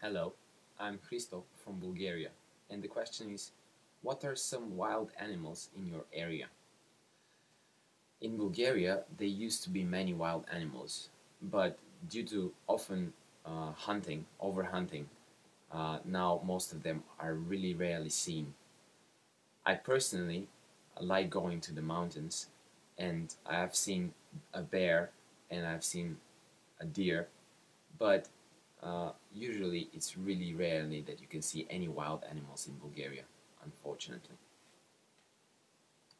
Hello, I'm Hristo from Bulgaria, and the question is what are some wild animals in your area? In Bulgaria, there used to be many wild animals, but due to often uh, hunting, overhunting, uh, now most of them are really rarely seen. I personally like going to the mountains, and I have seen a bear and I've seen a deer, but uh, usually it's really rarely that you can see any wild animals in Bulgaria, unfortunately.